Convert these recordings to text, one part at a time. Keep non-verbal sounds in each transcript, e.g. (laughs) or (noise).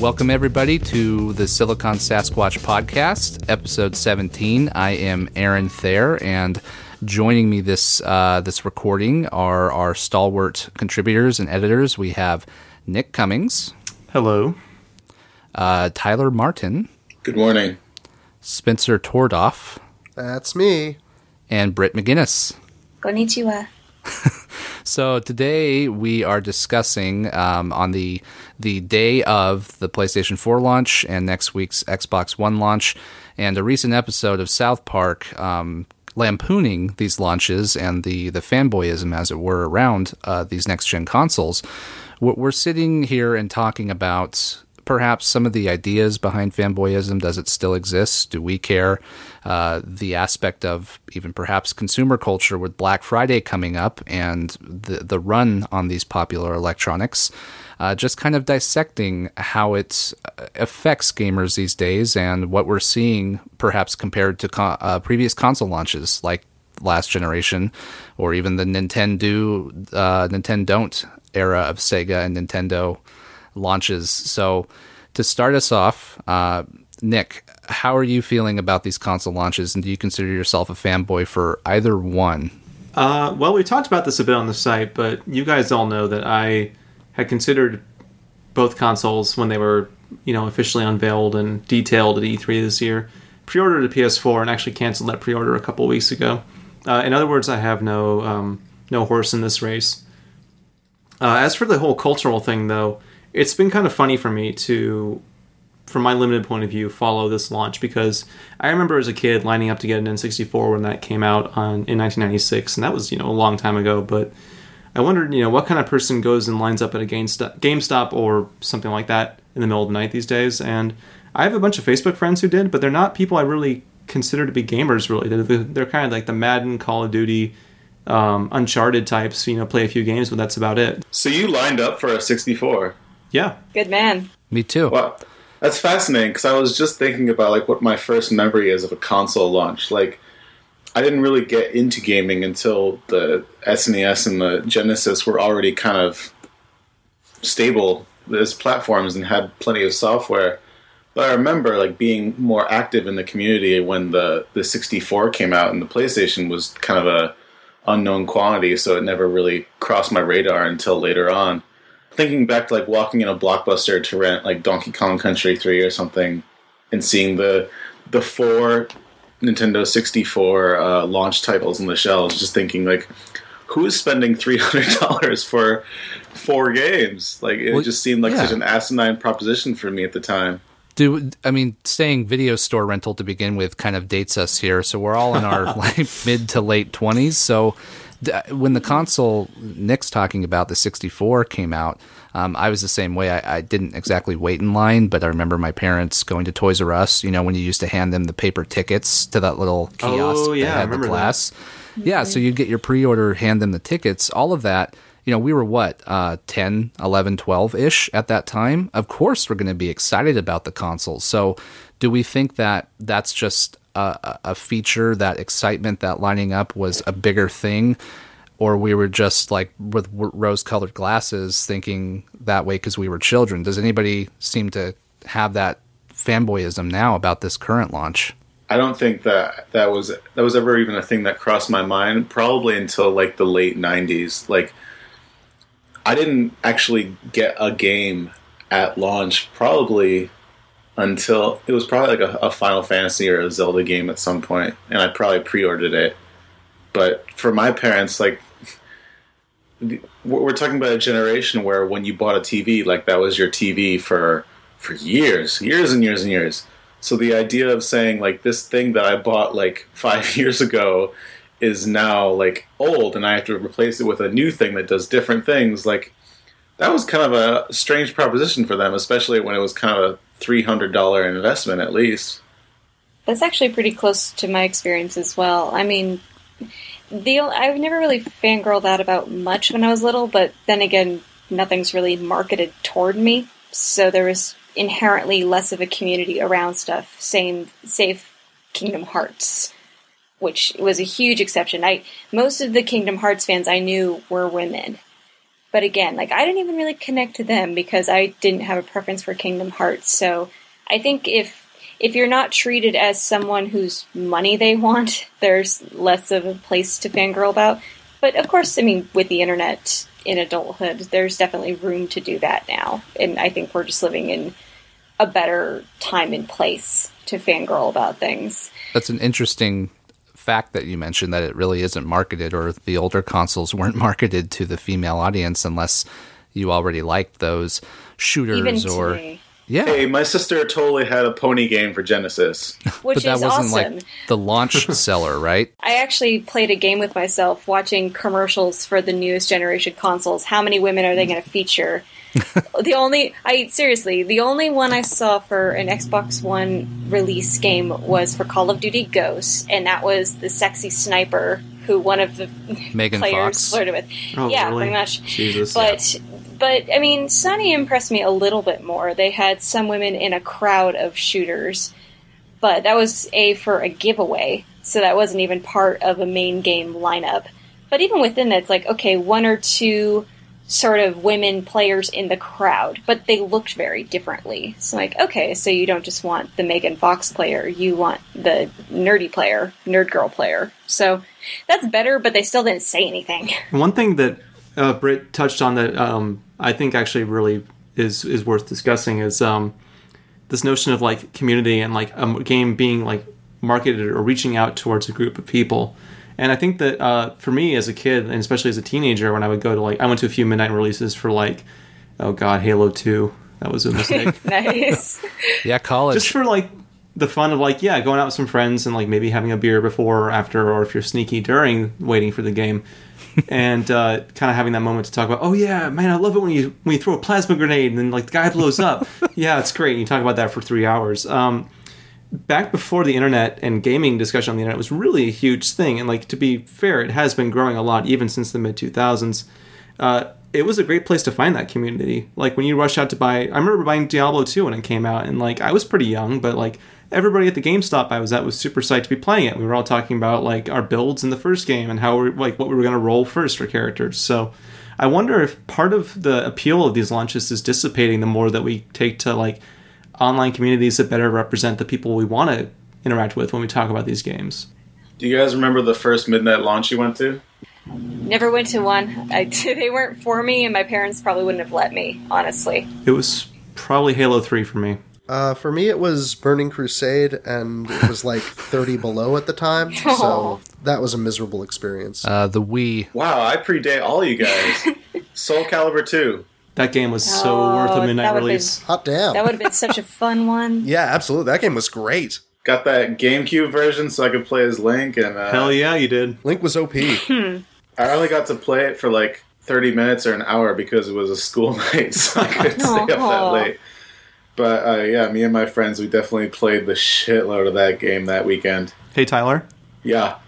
Welcome, everybody, to the Silicon Sasquatch podcast, episode 17. I am Aaron Thayer, and joining me this uh, this recording are our stalwart contributors and editors. We have Nick Cummings, Hello. uh, Tyler Martin, Good morning. Spencer Tordoff, That's me. and Britt McGinnis. Konnichiwa. (laughs) So today we are discussing um, on the the day of the PlayStation 4 launch and next week's Xbox One launch, and a recent episode of South Park um, lampooning these launches and the the fanboyism, as it were, around uh, these next gen consoles. We're we're sitting here and talking about perhaps some of the ideas behind fanboyism. Does it still exist? Do we care? Uh, the aspect of even perhaps consumer culture with Black Friday coming up and the the run on these popular electronics. Uh, just kind of dissecting how it uh, affects gamers these days and what we're seeing perhaps compared to uh, previous console launches like last generation or even the Nintendo uh, Nintendo don't era of Sega and Nintendo launches. So, to start us off, uh, Nick, how are you feeling about these console launches, and do you consider yourself a fanboy for either one? Uh, well, we talked about this a bit on the site, but you guys all know that I had considered both consoles when they were, you know, officially unveiled and detailed at E3 this year. Pre-ordered a PS4 and actually canceled that pre-order a couple weeks ago. Uh, in other words, I have no um, no horse in this race. Uh, as for the whole cultural thing, though, it's been kind of funny for me to, from my limited point of view, follow this launch because I remember as a kid lining up to get an N64 when that came out on in 1996, and that was you know a long time ago. But I wondered, you know, what kind of person goes and lines up at a GameStop, or something like that in the middle of the night these days? And I have a bunch of Facebook friends who did, but they're not people I really consider to be gamers. Really, they're, they're kind of like the Madden, Call of Duty, um, Uncharted types. You know, play a few games, but that's about it. So you lined up for a 64. Yeah, Good man. Me too. Wow. That's fascinating because I was just thinking about like what my first memory is of a console launch. Like I didn't really get into gaming until the SNES and the Genesis were already kind of stable as platforms and had plenty of software. But I remember like being more active in the community when the the 64 came out and the PlayStation was kind of a unknown quantity, so it never really crossed my radar until later on. Thinking back to like walking in a blockbuster to rent like Donkey Kong Country 3 or something and seeing the the four Nintendo 64 uh, launch titles on the shelves, just thinking like who is spending $300 for four games? Like it Well, just seemed like yeah. such an asinine proposition for me at the time. Do I mean saying video store rental to begin with kind of dates us here? So we're all in our (laughs) like mid to late twenties. So when the console Nick's talking about the 64 came out, um, I was the same way. I, I didn't exactly wait in line, but I remember my parents going to Toys R Us. You know when you used to hand them the paper tickets to that little kiosk Oh, yeah, that I had the remember that. glass. Yeah, so you'd get your pre-order, hand them the tickets, all of that. You know, we were what, uh, 10, 11, 12-ish at that time. Of course, we're going to be excited about the consoles. So do we think that that's just a, a- feature, that excitement, that lining up was a bigger thing? Or we were just like with rose-colored glasses thinking that way because we were children? Does anybody seem to have that fanboyism now about this current launch? I don't think that that was that was ever even a thing that crossed my mind. Probably until like the late '90s. Like, I didn't actually get a game at launch. Probably until it was probably like a, a Final Fantasy or a Zelda game at some point, and I probably pre-ordered it. But for my parents, like, we're talking about a generation where when you bought a TV, like that was your TV for for years, years and years and years. So the idea of saying like this thing that I bought like five (laughs) years ago is now like old and I have to replace it with a new thing that does different things, like that was kind of a strange proposition for them, especially when it was kind of a three hundred dollar investment at least. That's actually pretty close to my experience as well. I mean, the I've never really fangirled out about much when I was little, but then again, nothing's really marketed toward me, so there was inherently less of a community around stuff. Same, save Kingdom Hearts, which was a huge exception. I most of the Kingdom Hearts fans I knew were women, But again, like I didn't even really connect to them because I didn't have a preference for Kingdom Hearts. So I think if if you're not treated as someone whose money they want, (laughs) there's less of a place to fangirl about. But of course, I mean, with the internet in adulthood, there's definitely room to do that now. And I think we're just living in a better time and place to fangirl about things. That's an interesting fact that you mentioned that it really isn't marketed or the older consoles weren't (laughs) marketed to the female audience unless you already liked those shooters Even or today. yeah Hey, my sister totally had a pony game for Genesis. (laughs) Which but that is wasn't awesome. like the launch (laughs) seller right I actually played a game with myself watching commercials for the newest generation consoles. How many women are they going to feature? (laughs) the only I seriously, the only one I saw for an Xbox One release game was for Call of Duty Ghosts, and that was the sexy sniper who one of the Megan players Fox. flirted with. Oh, yeah, really? pretty much. Jesus. But but I mean, Sony impressed me a little bit more. They had some women in a crowd of shooters, but that was a for a giveaway, so that wasn't even part of a main game lineup. But even within that, it's like okay, one or two sort of women players in the crowd, but they looked very differently. So like, okay, so you don't just want the Megan Fox player, you want the nerdy player, nerd girl player. So that's better, but they still didn't say anything. (laughs) One thing that uh, Britt touched on that um, I think actually really is is worth discussing is um, this notion of like community and like a game being like marketed or reaching out towards a group of people. And I think that uh, for me as a kid, and especially as a teenager, when I would go to like, I went to a few midnight releases for like, oh god, Halo Two. That was a mistake. (laughs) nice. yeah college just for like the fun of like yeah going out with some friends and like maybe having a beer before or after or if you're sneaky during waiting for the game (laughs) and uh, kind of having that moment to talk about oh yeah man i love it when you when you throw a plasma grenade and then like the guy blows up (laughs) yeah it's great and you talk about that for three hours um, back before the internet and gaming discussion on the internet was really a huge thing and like to be fair it has been growing a lot even since the mid 2000s uh, it was a great place to find that community. Like when you rush out to buy, I remember buying Diablo 2 when it came out, and like I was pretty young, but like everybody at the GameStop I was at was super psyched to be playing it. We were all talking about like our builds in the first game and how we're like what we were going to roll first for characters. So I wonder if part of the appeal of these launches is dissipating the more that we take to like online communities that better represent the people we want to interact with when we talk about these games. Do you guys remember the first midnight launch you went to? Never went to one. (laughs) I, they weren't for me, and my parents probably wouldn't have let me, honestly. It was probably Halo 3 for me. Uh, for me, it was Burning Crusade, and it was like (laughs) 30 below at the time, so (laughs) that was a miserable experience. uh, the Wii Wow, I predate all you guys. Soul Calibur 2. That game was so Oh, worth a midnight would've release. Hot damn. That would have been such a fun one. (laughs) yeah, absolutely. That game was great. Got that GameCube version so I could play as Link, and uh, Hell yeah, you did. Link was OP. I only got to play it for like 30 minutes or an hour because it was a school (laughs) night, so I couldn't stay up that late. But uh, yeah, me and my friends, we definitely played the shitload of that game that weekend. Hey Tyler, Yeah.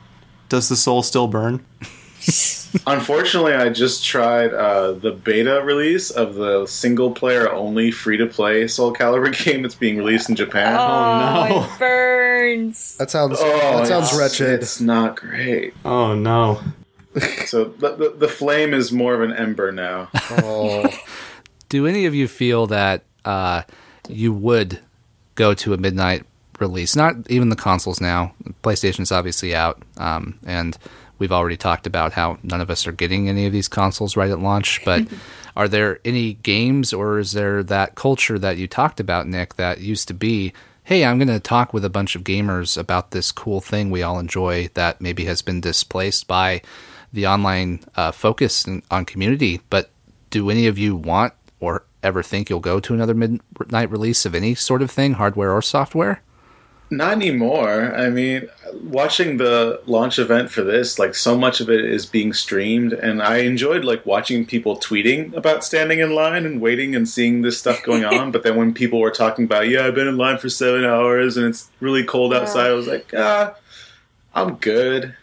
does the soul still burn? (laughs) (laughs) Unfortunately, I just tried uh, the beta release of the single player only free to play Soul Calibur (laughs) game that's being released in Japan. Oh, no. it burns. That sounds Oh, that sounds it's- wretched. It's not great. Oh no. So the, the, the flame is more of an ember now. (laughs) Oh, do any of you feel that uh, you would go to a midnight release? Not even the consoles now. PlayStation's obviously out, um, and we've already talked about how none of us are getting any of these consoles right at launch. But (laughs) are there any games, or is there that culture that you talked about, Nick, that used to be? Hey, I'm going to talk with a bunch of gamers about this cool thing we all enjoy that maybe has been displaced by the online uh, focus on community. But do any of you want or ever think you'll go to another midnight release of any sort of thing, hardware or software? Not anymore. I mean, watching the launch event for this, like so much of it is being streamed, and I enjoyed like watching people tweeting about standing in line and waiting and seeing this stuff going on. (laughs) but then when people were talking about, yeah, I've been in line for seven hours and it's really cold outside, I was like, ah, I'm good.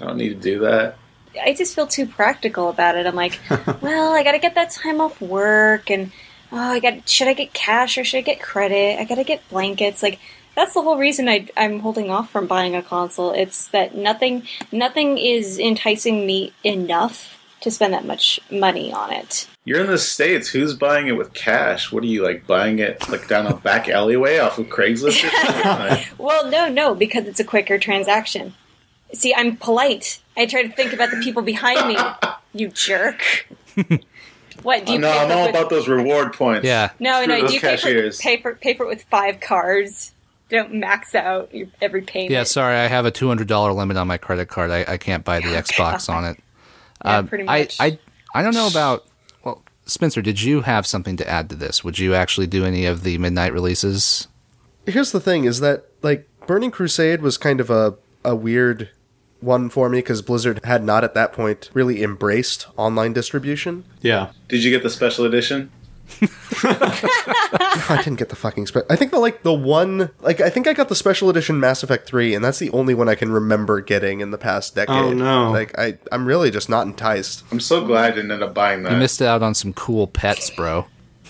I don't need to do that. I just feel too practical about it. I'm like, (laughs) well, I got to get that time off work, and oh, I got should I get cash or should I get credit? I got to get blankets. Like that's the whole reason I, I'm holding off from buying a console. It's that nothing nothing is enticing me enough to spend that much money on it. You're in the states. Who's buying it with cash? What are you like buying it like down a back alleyway off of Craigslist? Or (laughs) Well, no, no, because it's a quicker transaction. See, I'm polite. I try to think about the people behind me. You jerk. (laughs) What do you no, pay I'm all with- about those reward points. Yeah. No, Screw no. Do you pay for, pay for pay for it with five cards? Don't max out your every payment. Yeah, sorry, I have a two hundred dollar limit on my credit card. I, I can't buy the Xbox on it. Yeah, Um, pretty I. I I don't know about well, Spencer. Did you have something to add to this? Would you actually do any of the midnight releases? Here's the thing: is that like Burning Crusade was kind of a a weird one for me because Blizzard had not at that point really embraced online distribution. Yeah. Did you get the special edition? (laughs) I didn't get the fucking spe- I think the like the one like I think I got the special edition Mass Effect 3 and that's the only one I can remember getting in the past oh, decade. Oh, no. Like I I'm really just not enticed. I'm so glad I didn't end up buying that. You missed out on some cool pets, bro.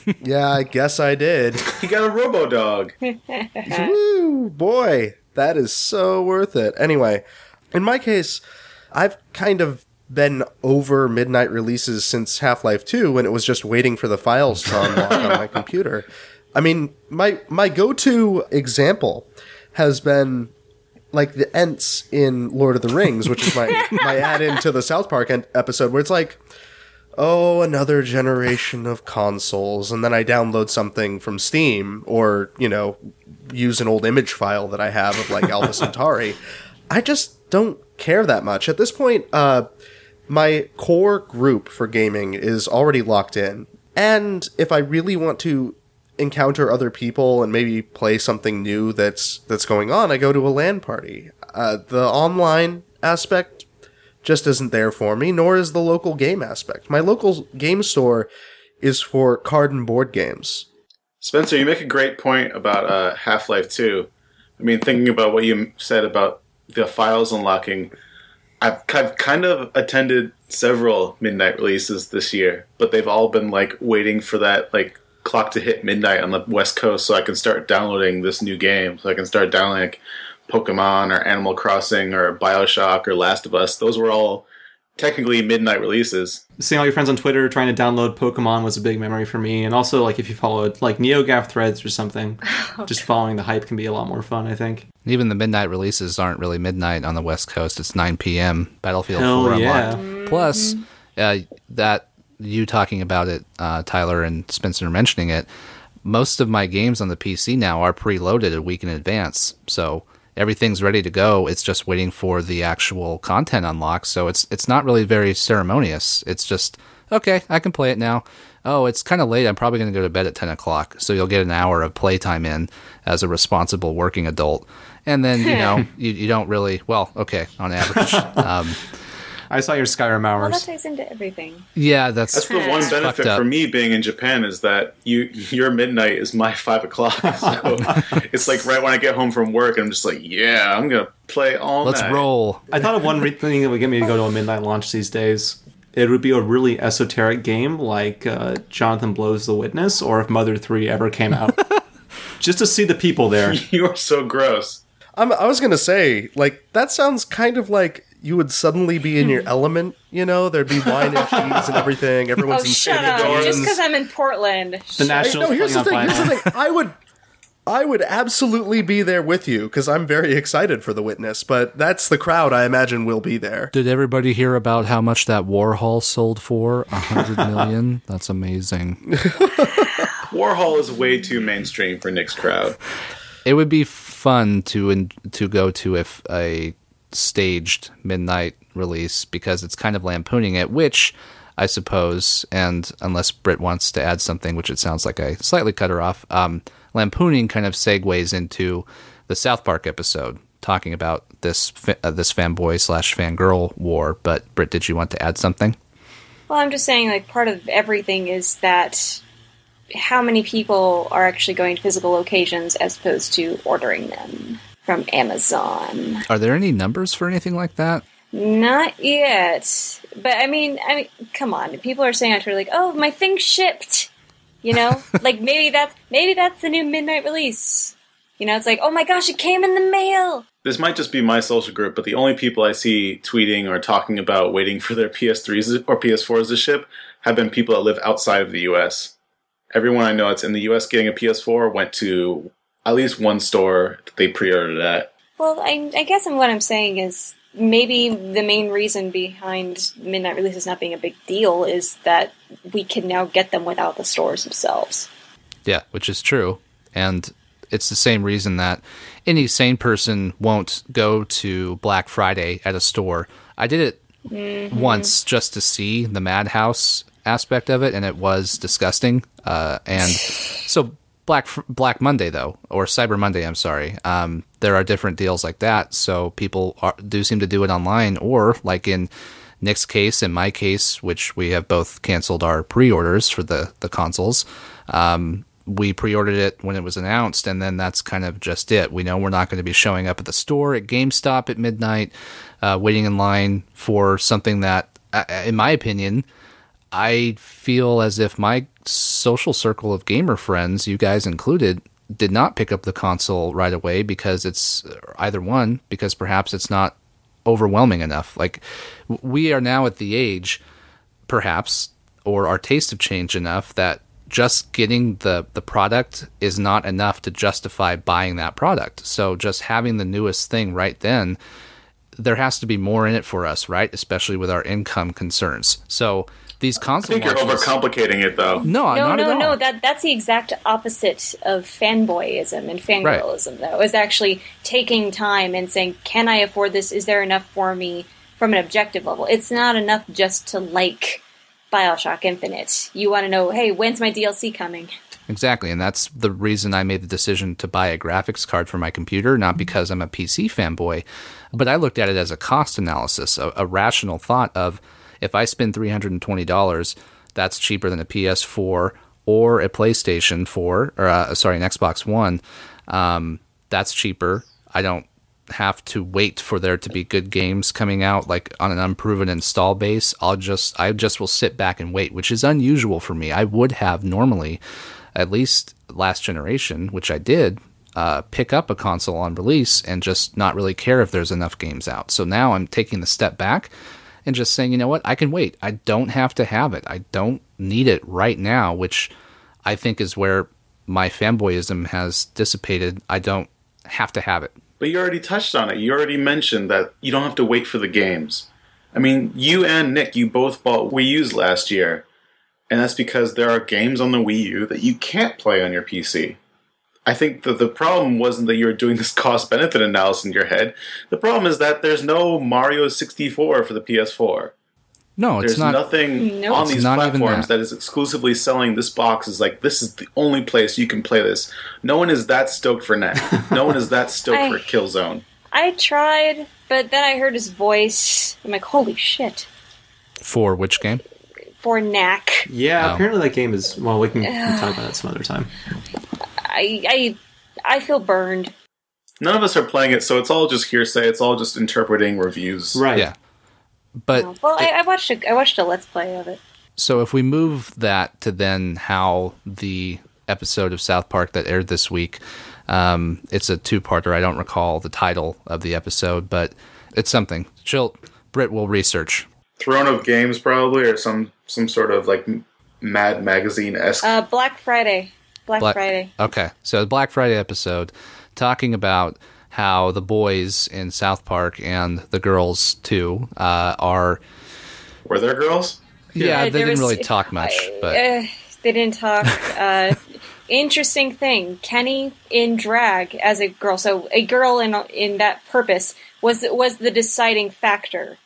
(laughs) yeah, I guess I did. he got a Robo Dog. (laughs) Woo, boy, that is so worth it. Anyway, in my case, I've kind of been over midnight releases since Half-Life 2 when it was just waiting for the files to unlock on my (laughs) computer. I mean, my my go-to example has been like the Ents in Lord of the Rings, which is my (laughs) my add-in to the South Park episode where it's like oh, another generation of consoles, and then I download something from Steam or, you know, use an old image file that I have of like Alpha (laughs) Centauri. I just don't care that much. At this point, uh, my core group for gaming is already locked in. And if I really want to encounter other people and maybe play something new that's that's going on, I go to a LAN party. Uh, the online aspect just isn't there for me, nor is the local game aspect. My local game store is for card and board games. Spencer, you make a great point about uh, Half Life 2. I mean, thinking about what you said about the files unlocking, I've, I've kind of attended several midnight releases this year, but they've all been like waiting for that like clock to hit midnight on the West Coast so I can start downloading this new game. So I can start downloading like Pokemon or Animal Crossing or Bioshock or Last of Us. Those were all technically midnight releases. Seeing all your friends on Twitter trying to download Pokemon was a big memory for me. And also, like, if you followed, like, NeoGaf threads or something, (laughs) just following the hype can be a lot more fun, I think. Even the midnight releases aren't really midnight on the West Coast. It's 9 p.m. Battlefield Hell 4 yeah. unlocked. Plus, uh, that you talking about it, uh, Tyler and Spencer mentioning it, most of my games on the PC now are preloaded a week in advance. So everything's ready to go. It's just waiting for the actual content unlock. So it's it's not really very ceremonious. It's just okay, I can play it now. Oh, it's kind of late. I'm probably going to go to bed at 10 o'clock. So you'll get an hour of playtime in as a responsible working adult. And then, you know, (laughs) you, you don't really, well, okay, on average. um, I saw your Skyrim well, that ties into everything. yeah, that's, That's the one It's benefit for me being in Japan is that you your midnight is my (laughs) five o'clock. (laughs) So it's like right when I get home from work, and I'm just like, yeah, I'm gonna play all let's night. roll. I thought of one re- thing that would get me to go to a midnight launch these days. It would be a really esoteric game like uh, Jonathan Blow's the Witness or if Mother 3 ever came out. (laughs) just to see the people there. You are so gross. I'm, I was gonna say, like, that sounds kind of like you would suddenly be in your (laughs) element. You know, there'd be wine and (laughs) cheese and everything. Oh, Everyone's in shut up! Dorans. Just because I'm in Portland. The Nationals no, here's the thing. on Here's the thing. I would, I would absolutely be there with you because I'm very excited for the witness. But that's the crowd I imagine will be there. Did everybody hear about how much that Warhol sold for? A hundred million? (laughs) That's amazing. Warhol is way too mainstream for Nick's crowd. It would be fun to to go to if a staged midnight release because it's kind of lampooning it, which I suppose, and unless Britt wants to add something, which it sounds like I slightly cut her off, um, lampooning kind of segues into the South Park episode talking about this uh, this fanboy slash fangirl war. But Britt, did you want to add something? Well, I'm just saying, like, part of everything is that how many people are actually going to physical locations as opposed to ordering them from Amazon. Are there any numbers for anything like that? Not yet, but I mean, I mean, come on. People are saying on Twitter like, "Oh, my thing shipped," you know, (laughs) like maybe that's maybe that's the new midnight release. You know, it's like, "Oh my gosh, it came in the mail." this might just be my social group, but the only people I see tweeting or talking about waiting for their PS3s or PS4s to ship have been people that live outside of the US. Everyone I know that's in the US getting a PS4 went to at least one store that they pre ordered at. Well, I, I guess what I'm saying is maybe the main reason behind midnight releases not being a big deal is that we can now get them without the stores themselves. Yeah, which is true. And it's the same reason that any sane person won't go to Black Friday at a store. I did it mm-hmm. once just to see the madhouse aspect of it, and it was disgusting. Uh, and so Black Black Monday though, or Cyber Monday, I'm sorry. Um, there are different deals like that, so people are, do seem to do it online, or like in Nick's case, in my case, which we have both canceled our pre-orders for the the consoles. Um, we pre-ordered it when it was announced, and then that's kind of just it. We know we're not going to be showing up at the store at GameStop at midnight, uh, waiting in line for something that, uh, in my opinion, I feel as if my social circle of gamer friends, you guys included, did not pick up the console right away because it's uh, either one, because perhaps it's not overwhelming enough. Like, we are now at the age, perhaps, or our taste have changed enough that just getting the, the product is not enough to justify buying that product. So, just having the newest thing right then there has to be more in it for us, right? Especially with our income concerns. So these I console think you're overcomplicating it though. No, no, not at no, all. no. That that's the exact opposite of fanboyism and fangirlism. Though is actually taking time and saying, "Can I afford this? Is there enough for me from an objective level?" It's not enough just to like Bioshock Infinite. You want to know, hey, when's my DLC coming? Exactly, and that's the reason I made the decision to buy a graphics card for my computer, not mm-hmm. because I'm a PC fanboy, but I looked at it as a cost analysis, a, a rational thought of if I spend $320, that's cheaper than a PS4 or a PlayStation 4, or uh, sorry, an Xbox One. Um, that's cheaper. I don't have to wait for there to be good games coming out like on an unproven install base. I'll just I just will sit back and wait, which is unusual for me. I would have normally at least last generation, which I did, uh, pick up a console on release and just not really care if there's enough games out. So now I'm taking the step back and just saying, you know what, I can wait. I don't have to have it. I don't need it right now, which I think is where my fanboyism has dissipated. I don't have to have it. But you already touched on it. You already mentioned that you don't have to wait for the games. I mean, you and Nick, you both bought Wii U's last year. And that's because there are games on the Wii U that you can't play on your PC. I think that the problem wasn't that you were doing this (laughs) cost benefit analysis in your head. The problem is that there's no Mario 64 for the PS4. No, it's There's not. nothing Nope. on these not platforms that. that is exclusively selling this box is like this is the only place you can play this. No one is that stoked for Knack. no one is that stoked (laughs) I- for Killzone. I tried, but then I heard his voice. I'm like, holy shit! For which game? For Knack, Yeah, Oh. apparently that game is. Well, we can, we can talk about that some other time. I I I feel burned. None of us are playing it, so it's all just hearsay. It's all just interpreting reviews. Right. Yeah. But Oh, well, I, I watched a I watched a let's play of it. So if we move that to then how the episode of South Park that aired this week, um, it's a two-parter. I don't recall the title of the episode, but it's something. She'll Britt will research. Throne of Games, probably, or some some sort of like Mad Magazine esque. Uh, Black Friday. Black, Black- Friday. Okay, so the Black Friday episode talking about how the boys in South Park and the girls too uh, are. Were there girls? Yeah, Uh, they didn't was- really talk much, but Uh, they didn't talk. Uh, (laughs) interesting thing. Kenny in drag as a girl. So a girl in in that purpose was was the deciding factor.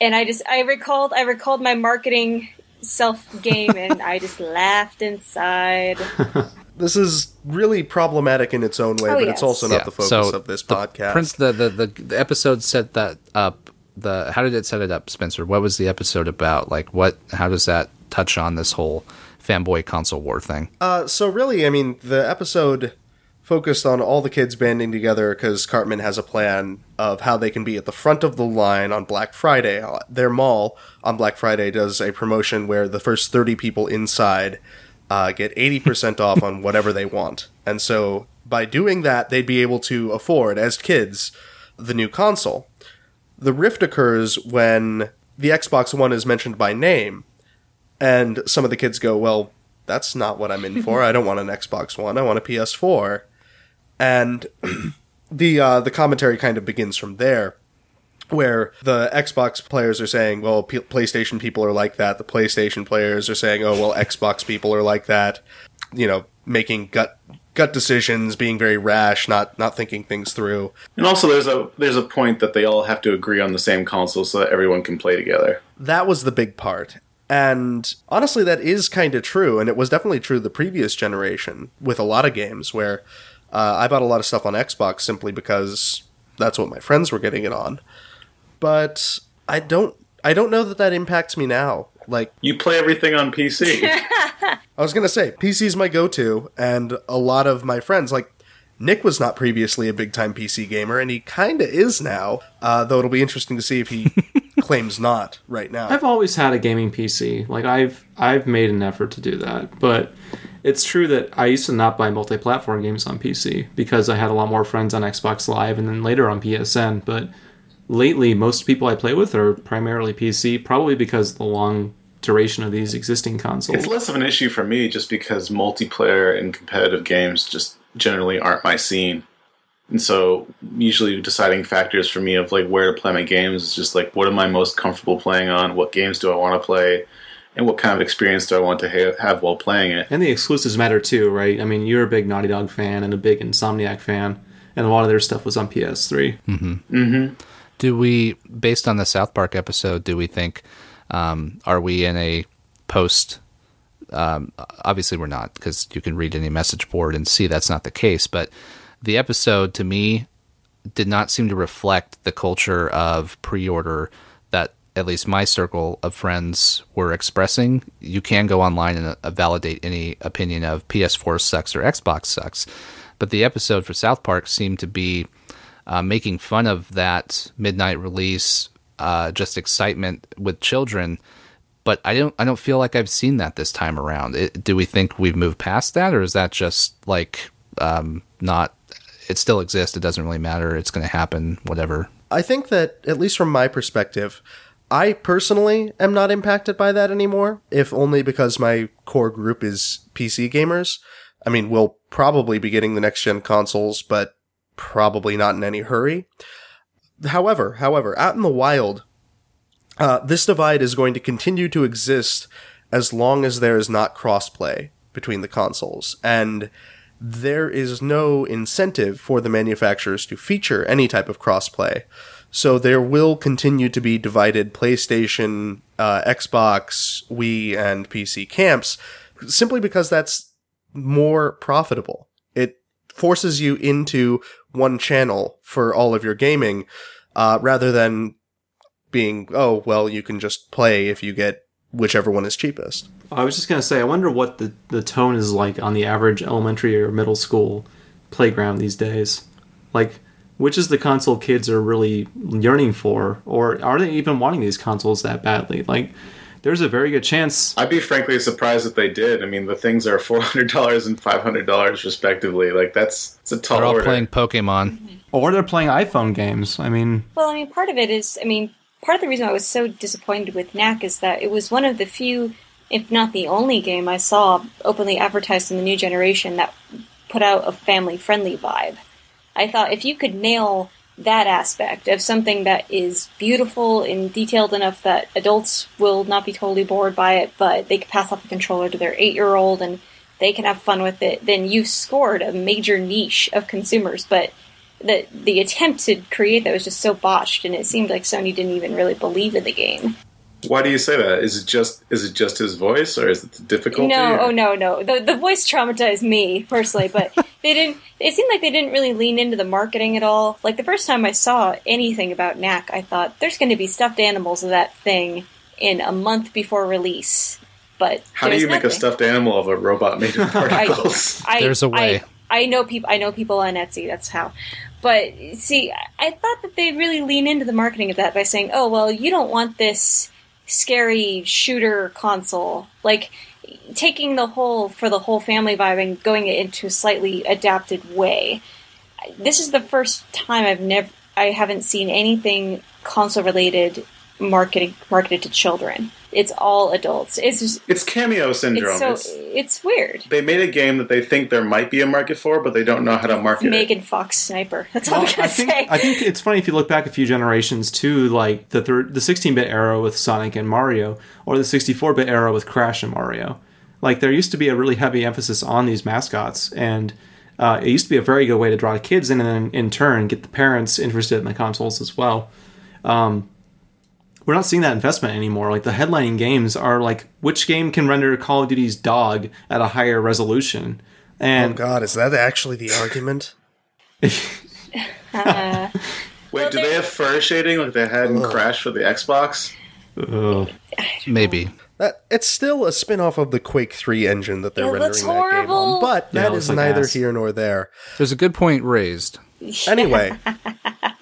And I just I recalled I recalled my marketing self game and I just laughed inside. (laughs) This is really problematic in its own way, Oh, but yes. it's also not Yeah, the focus so of this the podcast. Prince, the, the, the, the episode set that up. The how did it set it up, Spencer? What was the episode about? Like, what? How does that touch on this whole fanboy console war thing? Uh, so really, I mean, the episode focused on all the kids banding together because Cartman has a plan of how they can be at the front of the line on Black Friday. Uh, Their mall on Black Friday does a promotion where the first 30 people inside uh, get 80% off on whatever they want. And so by doing that, they'd be able to afford, as kids, the new console. The rift occurs when the Xbox One is mentioned by name, and some of the kids go, Well, that's not what I'm in for. I don't want an Xbox One. I want a PS4. And (clears throat) the uh, the commentary kind of begins from there, where the Xbox players are saying, "Well, P- PlayStation people are like that." The PlayStation players are saying, "Oh, well, Xbox people are like that." You know, making gut gut decisions, being very rash, not not thinking things through. And also, there's a there's a point that they all have to agree on the same console so that everyone can play together. That was the big part. And honestly, that is kind of true, and it was definitely true the previous generation with a lot of games where uh, I bought a lot of stuff on Xbox simply because that's what my friends were getting it on. But I don't, I don't know that that impacts me now. Like You play everything on PC. (laughs) I was gonna say, PC is my go-to, and a lot of my friends, like Nick, was not previously a big-time PC gamer, and he kind of is now. Uh, though it'll be interesting to see if he (laughs) claims not right now. I've always had a gaming PC. Like I've I've made an effort to do that, but it's true that I used to not buy multi-platform games on PC because I had a lot more friends on Xbox Live and then later on PSN. But lately, most people I play with are primarily PC, probably because the long duration of these existing consoles. it's less of an issue for me just because multiplayer and competitive games just generally aren't my scene. And so, usually, deciding factors for me of like where to play my games is just like what am I most comfortable playing on? What games do I want to play? And what kind of experience do I want to ha- have while playing it? And the exclusives matter too, right? I mean, you're a big Naughty Dog fan and a big Insomniac fan, and a lot of their stuff was on PS3. Do we, based on the South Park episode, do we think, um, are we in a post? Um, obviously, we're not because you can read any message board and see that's not the case. But the episode to me did not seem to reflect the culture of pre order that at least my circle of friends were expressing. You can go online and uh, validate any opinion of PS4 sucks or Xbox sucks. But the episode for South Park seemed to be uh, making fun of that midnight release, uh, just excitement with children. But I don't, I don't feel like I've seen that this time around. It, do we think we've moved past that, or is that just like um, not? It still exists. It doesn't really matter. It's going to happen. Whatever. I think that, at least from my perspective, I personally am not impacted by that anymore, if only because my core group is PC gamers. I mean, we'll probably be getting the next gen consoles, but probably not in any hurry. However, however, out in the wild, uh, this divide is going to continue to exist as long as there is not crossplay between the consoles. And there is no incentive for the manufacturers to feature any type of crossplay. So there will continue to be divided PlayStation, uh, Xbox, Wii, and PC camps simply because that's more profitable. It forces you into one channel for all of your gaming uh, rather than being, oh, well, you can just play if you get whichever one is cheapest. I was just gonna say, I wonder what the, the tone is like on the average elementary or middle school playground these days. Like, which is the console kids are really yearning for, or are they even wanting these consoles that badly? Like, there's a very good chance. I'd be frankly surprised if they did. I mean, the things are four hundred dollars and five hundred dollars respectively. Like that's it's a tall They're all order. playing Pokemon. Or they're playing iPhone games. I mean, Well, I mean, part of it is, I mean, part of the reason I was so disappointed with Knack is that it was one of the few, if not the only game I saw openly advertised in the new generation that put out a family friendly vibe. I thought if you could nail that aspect of something that is beautiful and detailed enough that adults will not be totally bored by it, but they can pass off the controller to their eight year old and they can have fun with it, then you've scored a major niche of consumers. But the the attempt to create that was just so botched, and it seemed like Sony didn't even really believe in the game. Why do you say that? Is it just is it just his voice or is it the difficulty? No, or- oh no, no. The the voice traumatized me personally, but (laughs) they didn't. It seemed like they didn't really lean into the marketing at all. Like the first time I saw anything about Knack, I thought there's going to be stuffed animals of that thing in a month before release. But How do there's you make a stuffed animal of a robot made of (laughs) particles? I, There's a way. I, I know people. I know people on Etsy. That's how. But see, I thought that they'd really lean into the marketing of that by saying, "Oh, well, you don't want this scary shooter console." Like taking the whole for the whole family vibe and going it into a slightly adapted way. This is the first time I've never I haven't seen anything console related marketing marketed to children. It's all adults. It's just, It's cameo syndrome. it's so It's- it's weird. they made a game that they think there might be a market for, but they don't know how to market it. Megan Fox sniper. That's all I'm gonna I think say. I think it's funny if you look back a few generations too, like the third, the 16-bit era with Sonic and Mario, or the 64-bit era with Crash and Mario. Like there used to be a really heavy emphasis on these mascots, and uh, it used to be a very good way to draw kids in, and then in turn get the parents interested in the consoles as well. Um, we're not seeing that investment anymore. Like the headlining games are like, which game can render Call of Duty's dog at a higher resolution? Oh And God, is that actually the argument? (laughs) Uh, Wait, do they're- have fur shading like they had in Crash for the Xbox? ugh. Maybe. That it's still a spin-off of the Quake 3 engine that they're It rendering looks that game on, but Yeah, that it looks is like neither ass. here nor there. There's a good point raised. Anyway, (laughs)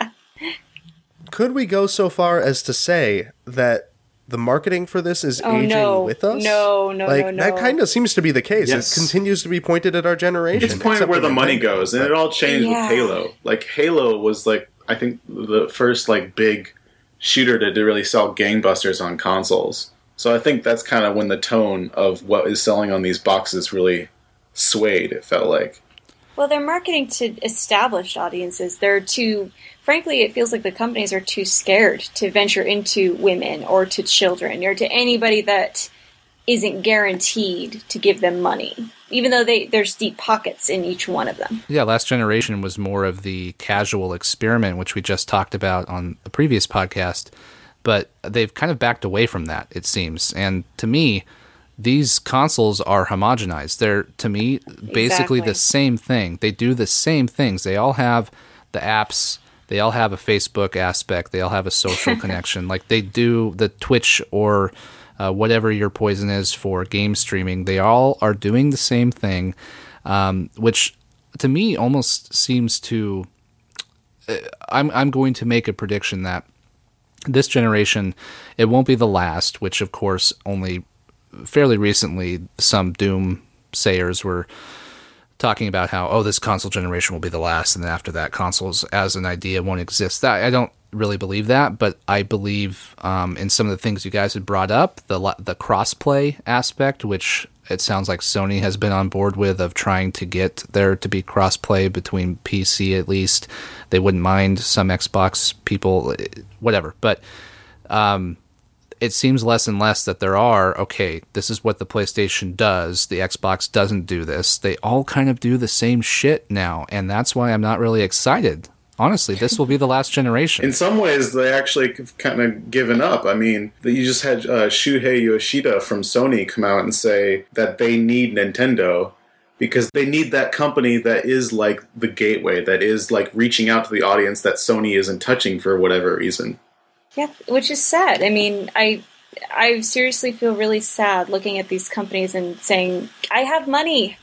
could we go so far as to say that the marketing for this is Oh, aging no. with us? No, no, like, no, That kind of seems to be the case. Yes. It continues to be pointed at our generation. It's pointed except where the money Nintendo. goes, and it all changed Yeah. with Halo. Like Halo was like I think the first like big shooter to to really sell gangbusters on consoles. So I think that's kind of when the tone of what is selling on these boxes really swayed. It felt like. Well, they're marketing to established audiences. They're too, frankly, it feels like the companies are too scared to venture into women or to children or to anybody that isn't guaranteed to give them money, even though they there's deep pockets in each one of them. Yeah, last generation was more of the casual experiment, which we just talked about on the previous podcast. But they've kind of backed away from that, it seems. And to me, these consoles are homogenized. They're to me basically Exactly. the same thing. They do the same things. They all have the apps. They all have a Facebook aspect. They all have a social (laughs) connection. Like they do the Twitch or uh, whatever your poison is for game streaming. They all are doing the same thing, um, which to me almost seems to. uh, I'm I'm going to make a prediction that this generation it won't be the last. Which of course only fairly recently some doom sayers were talking about how oh this console generation will be the last and then after that consoles as an idea won't exist. That i don't really believe that but i believe um, in some of the things you guys had brought up the the crossplay aspect which it sounds like sony has been on board with of trying to get there to be crossplay between pc at least. They wouldn't mind some xbox people whatever but it seems less and less that there are okay this is what the playstation does the xbox doesn't do this they all kind of do the same shit now and that's why i'm not really excited honestly this will be the last generation In some ways, they actually kind of given up. I mean, you just had uh, Shuhei Yoshida from Sony come out and say that they need Nintendo because they need that company that is like the gateway, that is like reaching out to the audience that Sony isn't touching for whatever reason. Yeah, which is sad. I mean, I I seriously feel really sad looking at these companies and saying, "I have money.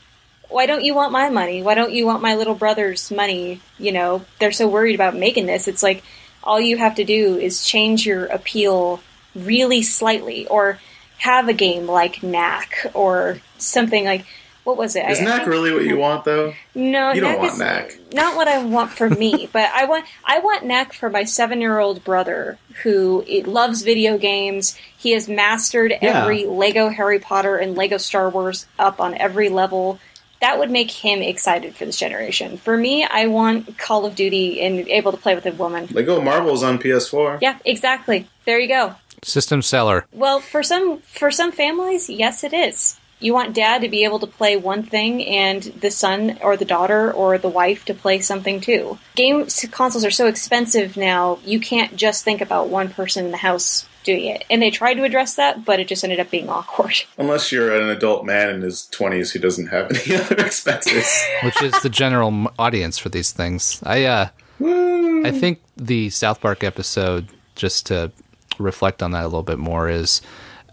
Why don't you want my money? Why don't you want my little brother's money?" You know, they're so worried about making this. It's like all you have to do is change your appeal really slightly or have a game like Knack or something like what was it? Is I- I really what you want, though? no, You don't Knack want is Knack. not what I want for me, (laughs) but I want I want Knack for my seven year old brother who it loves video games. He has mastered Yeah. every Lego Harry Potter and Lego Star Wars up on every level. That would make him excited for this generation. For me, I want Call of Duty and able to play with a woman. Lego oh, Marvel's on PS4. Yeah, exactly. There you go. system seller Well, for some for some families, yes, it is. You want dad to be able to play one thing, and the son or the daughter or the wife to play something too. Game consoles are so expensive now; you can't just think about one person in the house doing it. And they tried to address that, but it just ended up being awkward. (laughs) Unless you're an adult man in his 20s who doesn't have any (laughs) other expenses. which is the general audience for these things. I uh, I think the South Park episode, just to reflect on that a little bit more, is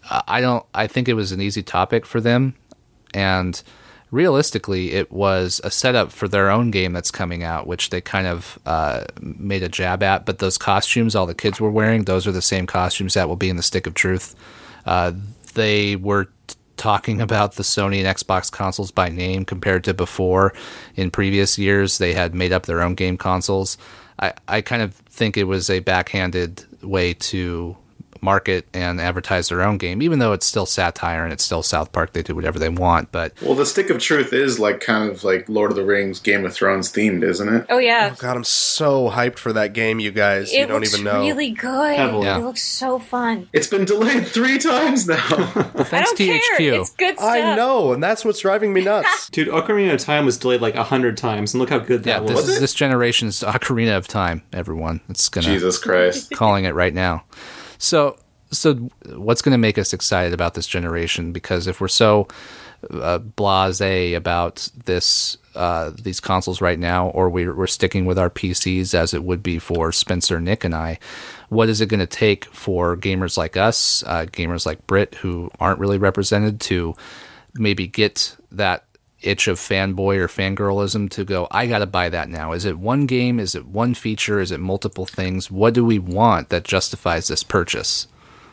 I don't. I think it was an easy topic for them, and realistically, it was a setup for their own game that's coming out, which they kind of uh, made a jab at. But those costumes all the kids were wearing, those are the same costumes that will be in the Stick of Truth. Uh, they were t- talking (laughs) about the Sony and Xbox consoles by name compared to before. In previous years, they had made up their own game consoles. I, I kind of think it was a backhanded way to market and advertise their own game, even though it's still satire and it's still South Park. They do whatever they want, but Well, the stick of truth is like kind of like Lord of the Rings, Game of Thrones themed, isn't it? Oh yeah, oh, God, I'm so hyped for that game, you guys. you it don't even know. It's really good. Heavily. Yeah. It looks so fun. It's been delayed three times now. (laughs) I thanks don't THQ. care. It's good stuff. I know, and that's what's driving me nuts. (laughs) Dude, Ocarina of Time was delayed like a hundred times, and look how good yeah, that this was. is this generation's Ocarina of Time. Everyone, it's gonna Jesus Christ. calling it right now. So, so what's going to make us excited about this generation? Because if we're so uh, blasé about this, uh, these consoles right now, or we're, we're sticking with our PCs as it would be for Spencer, Nick, and I, what is it going to take for gamers like us, uh, gamers like Brit, who aren't really represented, to maybe get that itch of fanboy or fangirlism to go, I got to buy that now? Is it one game? Is it one feature? Is it multiple things? What do we want that justifies this purchase?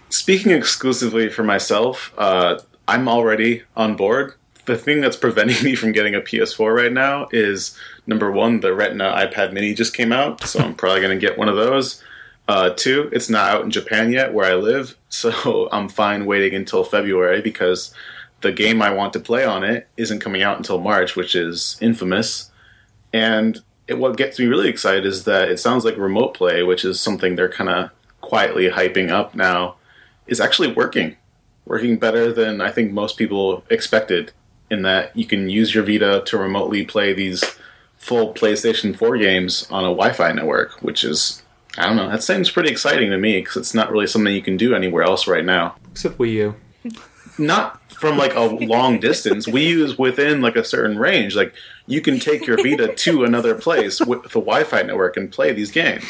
Speaking exclusively for myself, uh, I'm already on board. The thing that's preventing (laughs) me from getting a PS4 right now is number one, the Retina iPad Mini just came out, so I'm probably going to get one of those. Uh, two, it's not out in Japan yet where I live, (laughs) so I'm fine waiting until February because the game I want to play on it isn't coming out until March, which is Infamous. And it, what gets me really excited is that it sounds like remote play, which is something they're kind of quietly hyping up now, is actually working. Working better than I think most people expected, in that you can use your Vita to remotely play these full PlayStation 4 games on a Wi Fi network, which is, I don't know, that seems pretty exciting to me because it's not really something you can do anywhere else right now Except Wii U. (laughs) not from like a (laughs) long distance. We use within like a certain range. Like you can take your Vita (laughs) to another place with the Wi-Fi network and play these games.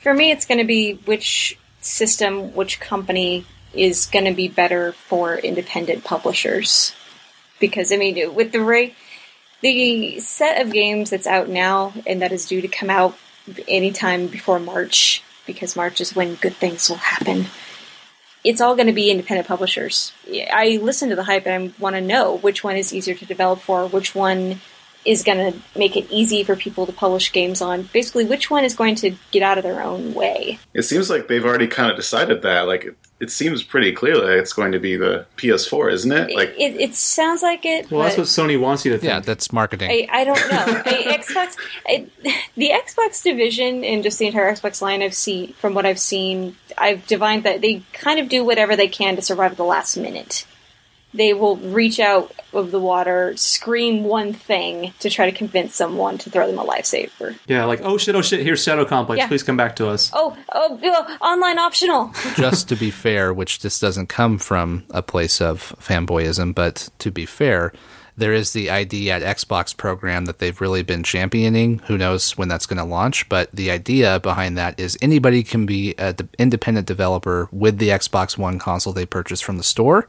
For me, it's going to be which system, which company is going to be better for independent publishers. Because I mean, with the Ray, the set of games that's out now and that is due to come out anytime before March, because March is when good things will happen. It's all going to be independent publishers. I listen to the hype and I want to know which one is easier to develop for, which one is going to make it easy for people to publish games on. Basically, which one is going to get out of their own way. It seems like they've already kind of decided that. Like it, it seems pretty clear that it's going to be the PS4, isn't it? Like it, it sounds like it. Well, that's what Sony wants you to think. Yeah, that's marketing. I, I don't know. (laughs) I, Xbox, I, the Xbox division and just the entire Xbox line I've seen, from what I've seen, I've divined that they kind of do whatever they can to survive the last minute. They will reach out of the water, scream one thing to try to convince someone to throw them a lifesaver. Yeah, like, oh shit, oh shit, here's Shadow Complex. Yeah. Please come back to us. Oh, oh, oh, online optional. (laughs) Just to be fair, which this doesn't come from a place of fanboyism, but to be fair, there is the ID at Xbox program that they've really been championing. Who knows when that's going to launch? But the idea behind that is anybody can be an independent developer with the Xbox One console they purchased from the store.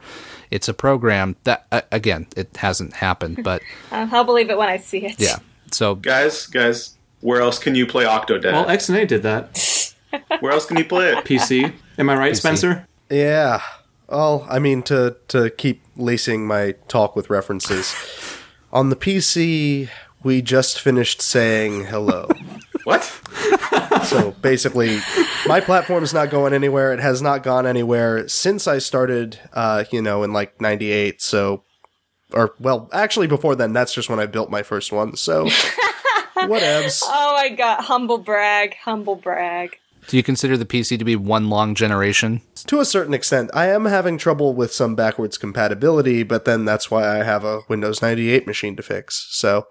It's a program that, uh, again, it hasn't happened, (laughs) but Uh, I'll believe it when I see it. yeah. So guys, guys, where else can you play Octodad? Well, X and A did that. where else can you play it? PC. Am I right, Spencer? Yeah. Well, I mean to to keep lacing my talk with references. (laughs) On the PC, we just finished saying hello. (laughs) What? so basically, my platform's not going anywhere. It has not gone anywhere since I started. Uh, you know, in like '98. So, or well, actually before then. That's just when I built my first one. So, (laughs) whatevs. Oh my god, humble brag, humble brag. Do you consider the PC to be one long generation? To a certain extent, I am having trouble with some backwards compatibility, but then that's why I have a Windows 98 machine to fix. So,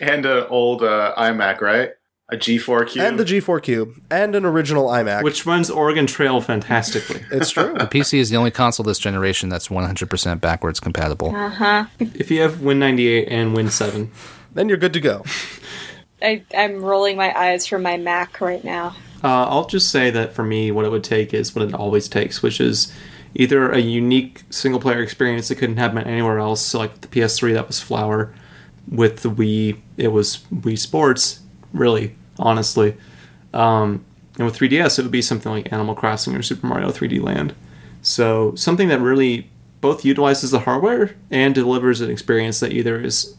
And an old uh, iMac, right? A G4 Cube. and the G4 Cube, and an original iMac. Which runs Oregon Trail fantastically. (laughs) it's true. The PC is the only console this generation that's 100% backwards compatible. if you have Win98 and Win7. then you're good to go. (laughs) I, I'm rolling my eyes from my Mac right now. Uh, I'll just say that for me, what it would take is what it always takes, which is either a unique single player experience that couldn't happen anywhere else. So, like the PS3, that was Flower. With the Wii, it was Wii Sports, really, honestly. Um, and with 3DS, it would be something like Animal Crossing or Super Mario 3D Land. So, something that really both utilizes the hardware and delivers an experience that either is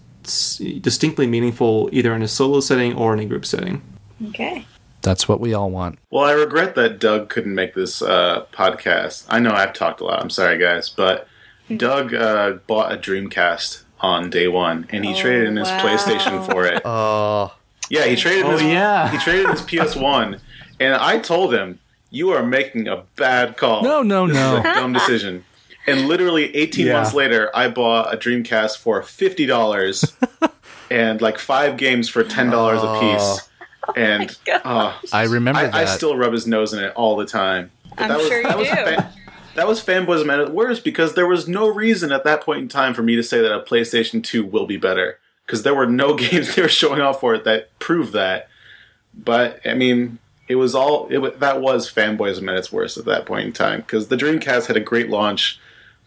distinctly meaningful either in a solo setting or in a group setting. Okay. That's what we all want. Well, I regret that Doug couldn't make this uh, podcast. I know I've talked a lot. I'm sorry, guys, but Doug uh, bought a Dreamcast on day one, and he Oh, traded in his wow. PlayStation for it. Oh, (laughs) Yeah, he traded. Oh, his, yeah. he traded his (laughs) PS One, and I told him, "You are making a bad call. No, no, This is no. a (laughs) dumb decision." And literally 18 Yeah. months later, I bought a Dreamcast for fifty dollars, and like five games for ten dollars a piece. And (laughs) uh, I remember that. I, I still rub his nose in it all the time. But I'm that was, sure you that was do. Fan, that was fanboys at its worst because there was no reason at that point in time for me to say that a PlayStation 2 will be better because there were no (laughs) games they were showing off for it that proved that. But I mean, it was all it that was fanboys at its worst at that point in time because the Dreamcast had a great launch,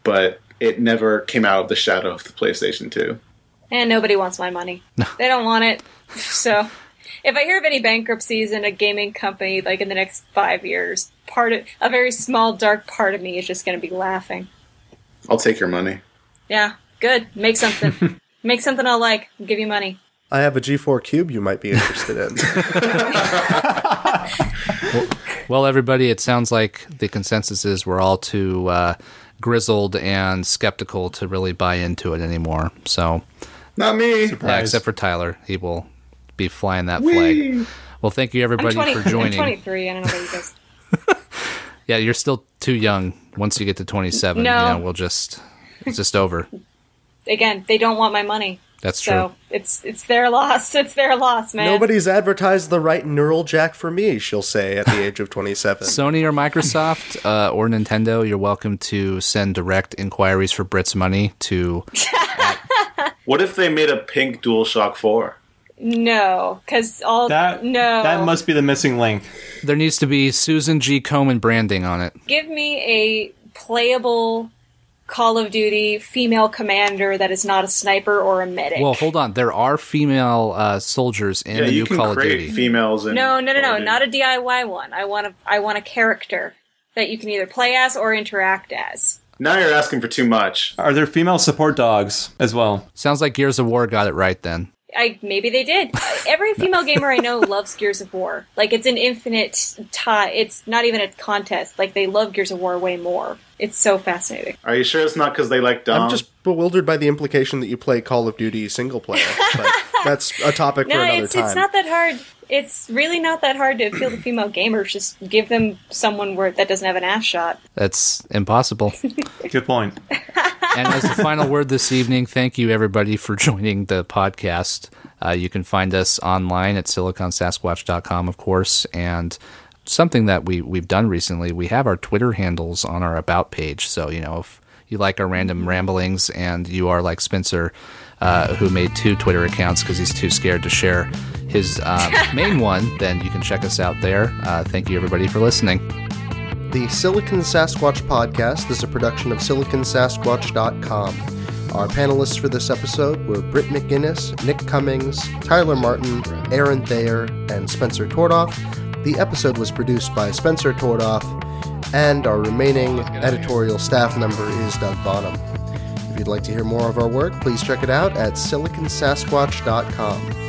but it never came out of the shadow of the PlayStation 2. And nobody wants my money. they don't want it. So, (laughs) if I hear of any bankruptcies in a gaming company, like in the next five years, part of a very small, dark part of me is just going to be laughing. I'll take your money. Yeah, good. Make something. (laughs) Make something I'll like. I'll give you money. I have a G4 Cube you might be interested in. (laughs) Well, everybody, it sounds like the consensus is we're all too uh, grizzled and skeptical to really buy into it anymore. So, Not me. yeah, except for Tyler, he will be flying that flag. Well, thank you I'm, everybody 20, for (laughs) I'm joining. 23. I don't know about you guys. (laughs) Yeah, you're still too young. Once you get to 27, No. you know, we'll just it's just over. Again, they don't want my money. That's So true. it's it's their loss. (laughs) It's their loss, man. Nobody's advertised the right neural jack for me, she'll say at the age of 27. Sony or Microsoft uh, or Nintendo, you're welcome to send direct inquiries for Brit's money to What if they made a pink DualShock 4? No, because all That no. that must be the missing link. There needs to be Susan G. Komen branding on it. give me a playable Call of Duty female commander that is not a sniper or a medic. Well, hold on. There are female uh, soldiers in Yeah, the you new can Call of Duty. females and no, no, no, no, not a DIY one. I want a I want a character that you can either play as or interact as. Now you're asking for too much. Are there female support dogs as well? Sounds like Gears of War got it right then. I maybe they did. Every (laughs) female gamer I know loves Gears of War. Like it's an infinite tie. It's not even a contest. Like they love Gears of War way more. It's so fascinating. Are you sure it's not because they like Dom? I'm just bewildered by the implication that you play Call of Duty single player. But (laughs) that's a topic for another it's time. it's not that hard. It's really not that hard to appeal to female gamers. Just give them someone where that doesn't have an ass shot. That's impossible. (laughs) Good point. And as the final word this evening, thank you everybody for joining the podcast. Uh, you can find us online at siliconsasquatch.com, of course, and something that we we've done recently, we have our Twitter handles on our about page. So you know if you like our random ramblings and you are like Spencer, uh, who made two Twitter accounts because he's too scared to share his uh, (laughs) main one, then you can check us out there. Uh, thank you everybody for listening. The Silicon Sasquatch podcast is a production of siliconsasquatch.com. Our panelists for this episode were Britt McGinnis, Nick Cummings, Tyler Martin, Aaron Thayer, and Spencer Tordoff. The episode was produced by Spencer Tordoff, and our remaining editorial staff member is Doug Bonham. If you'd like to hear more of our work, please check it out at siliconsasquatch.com.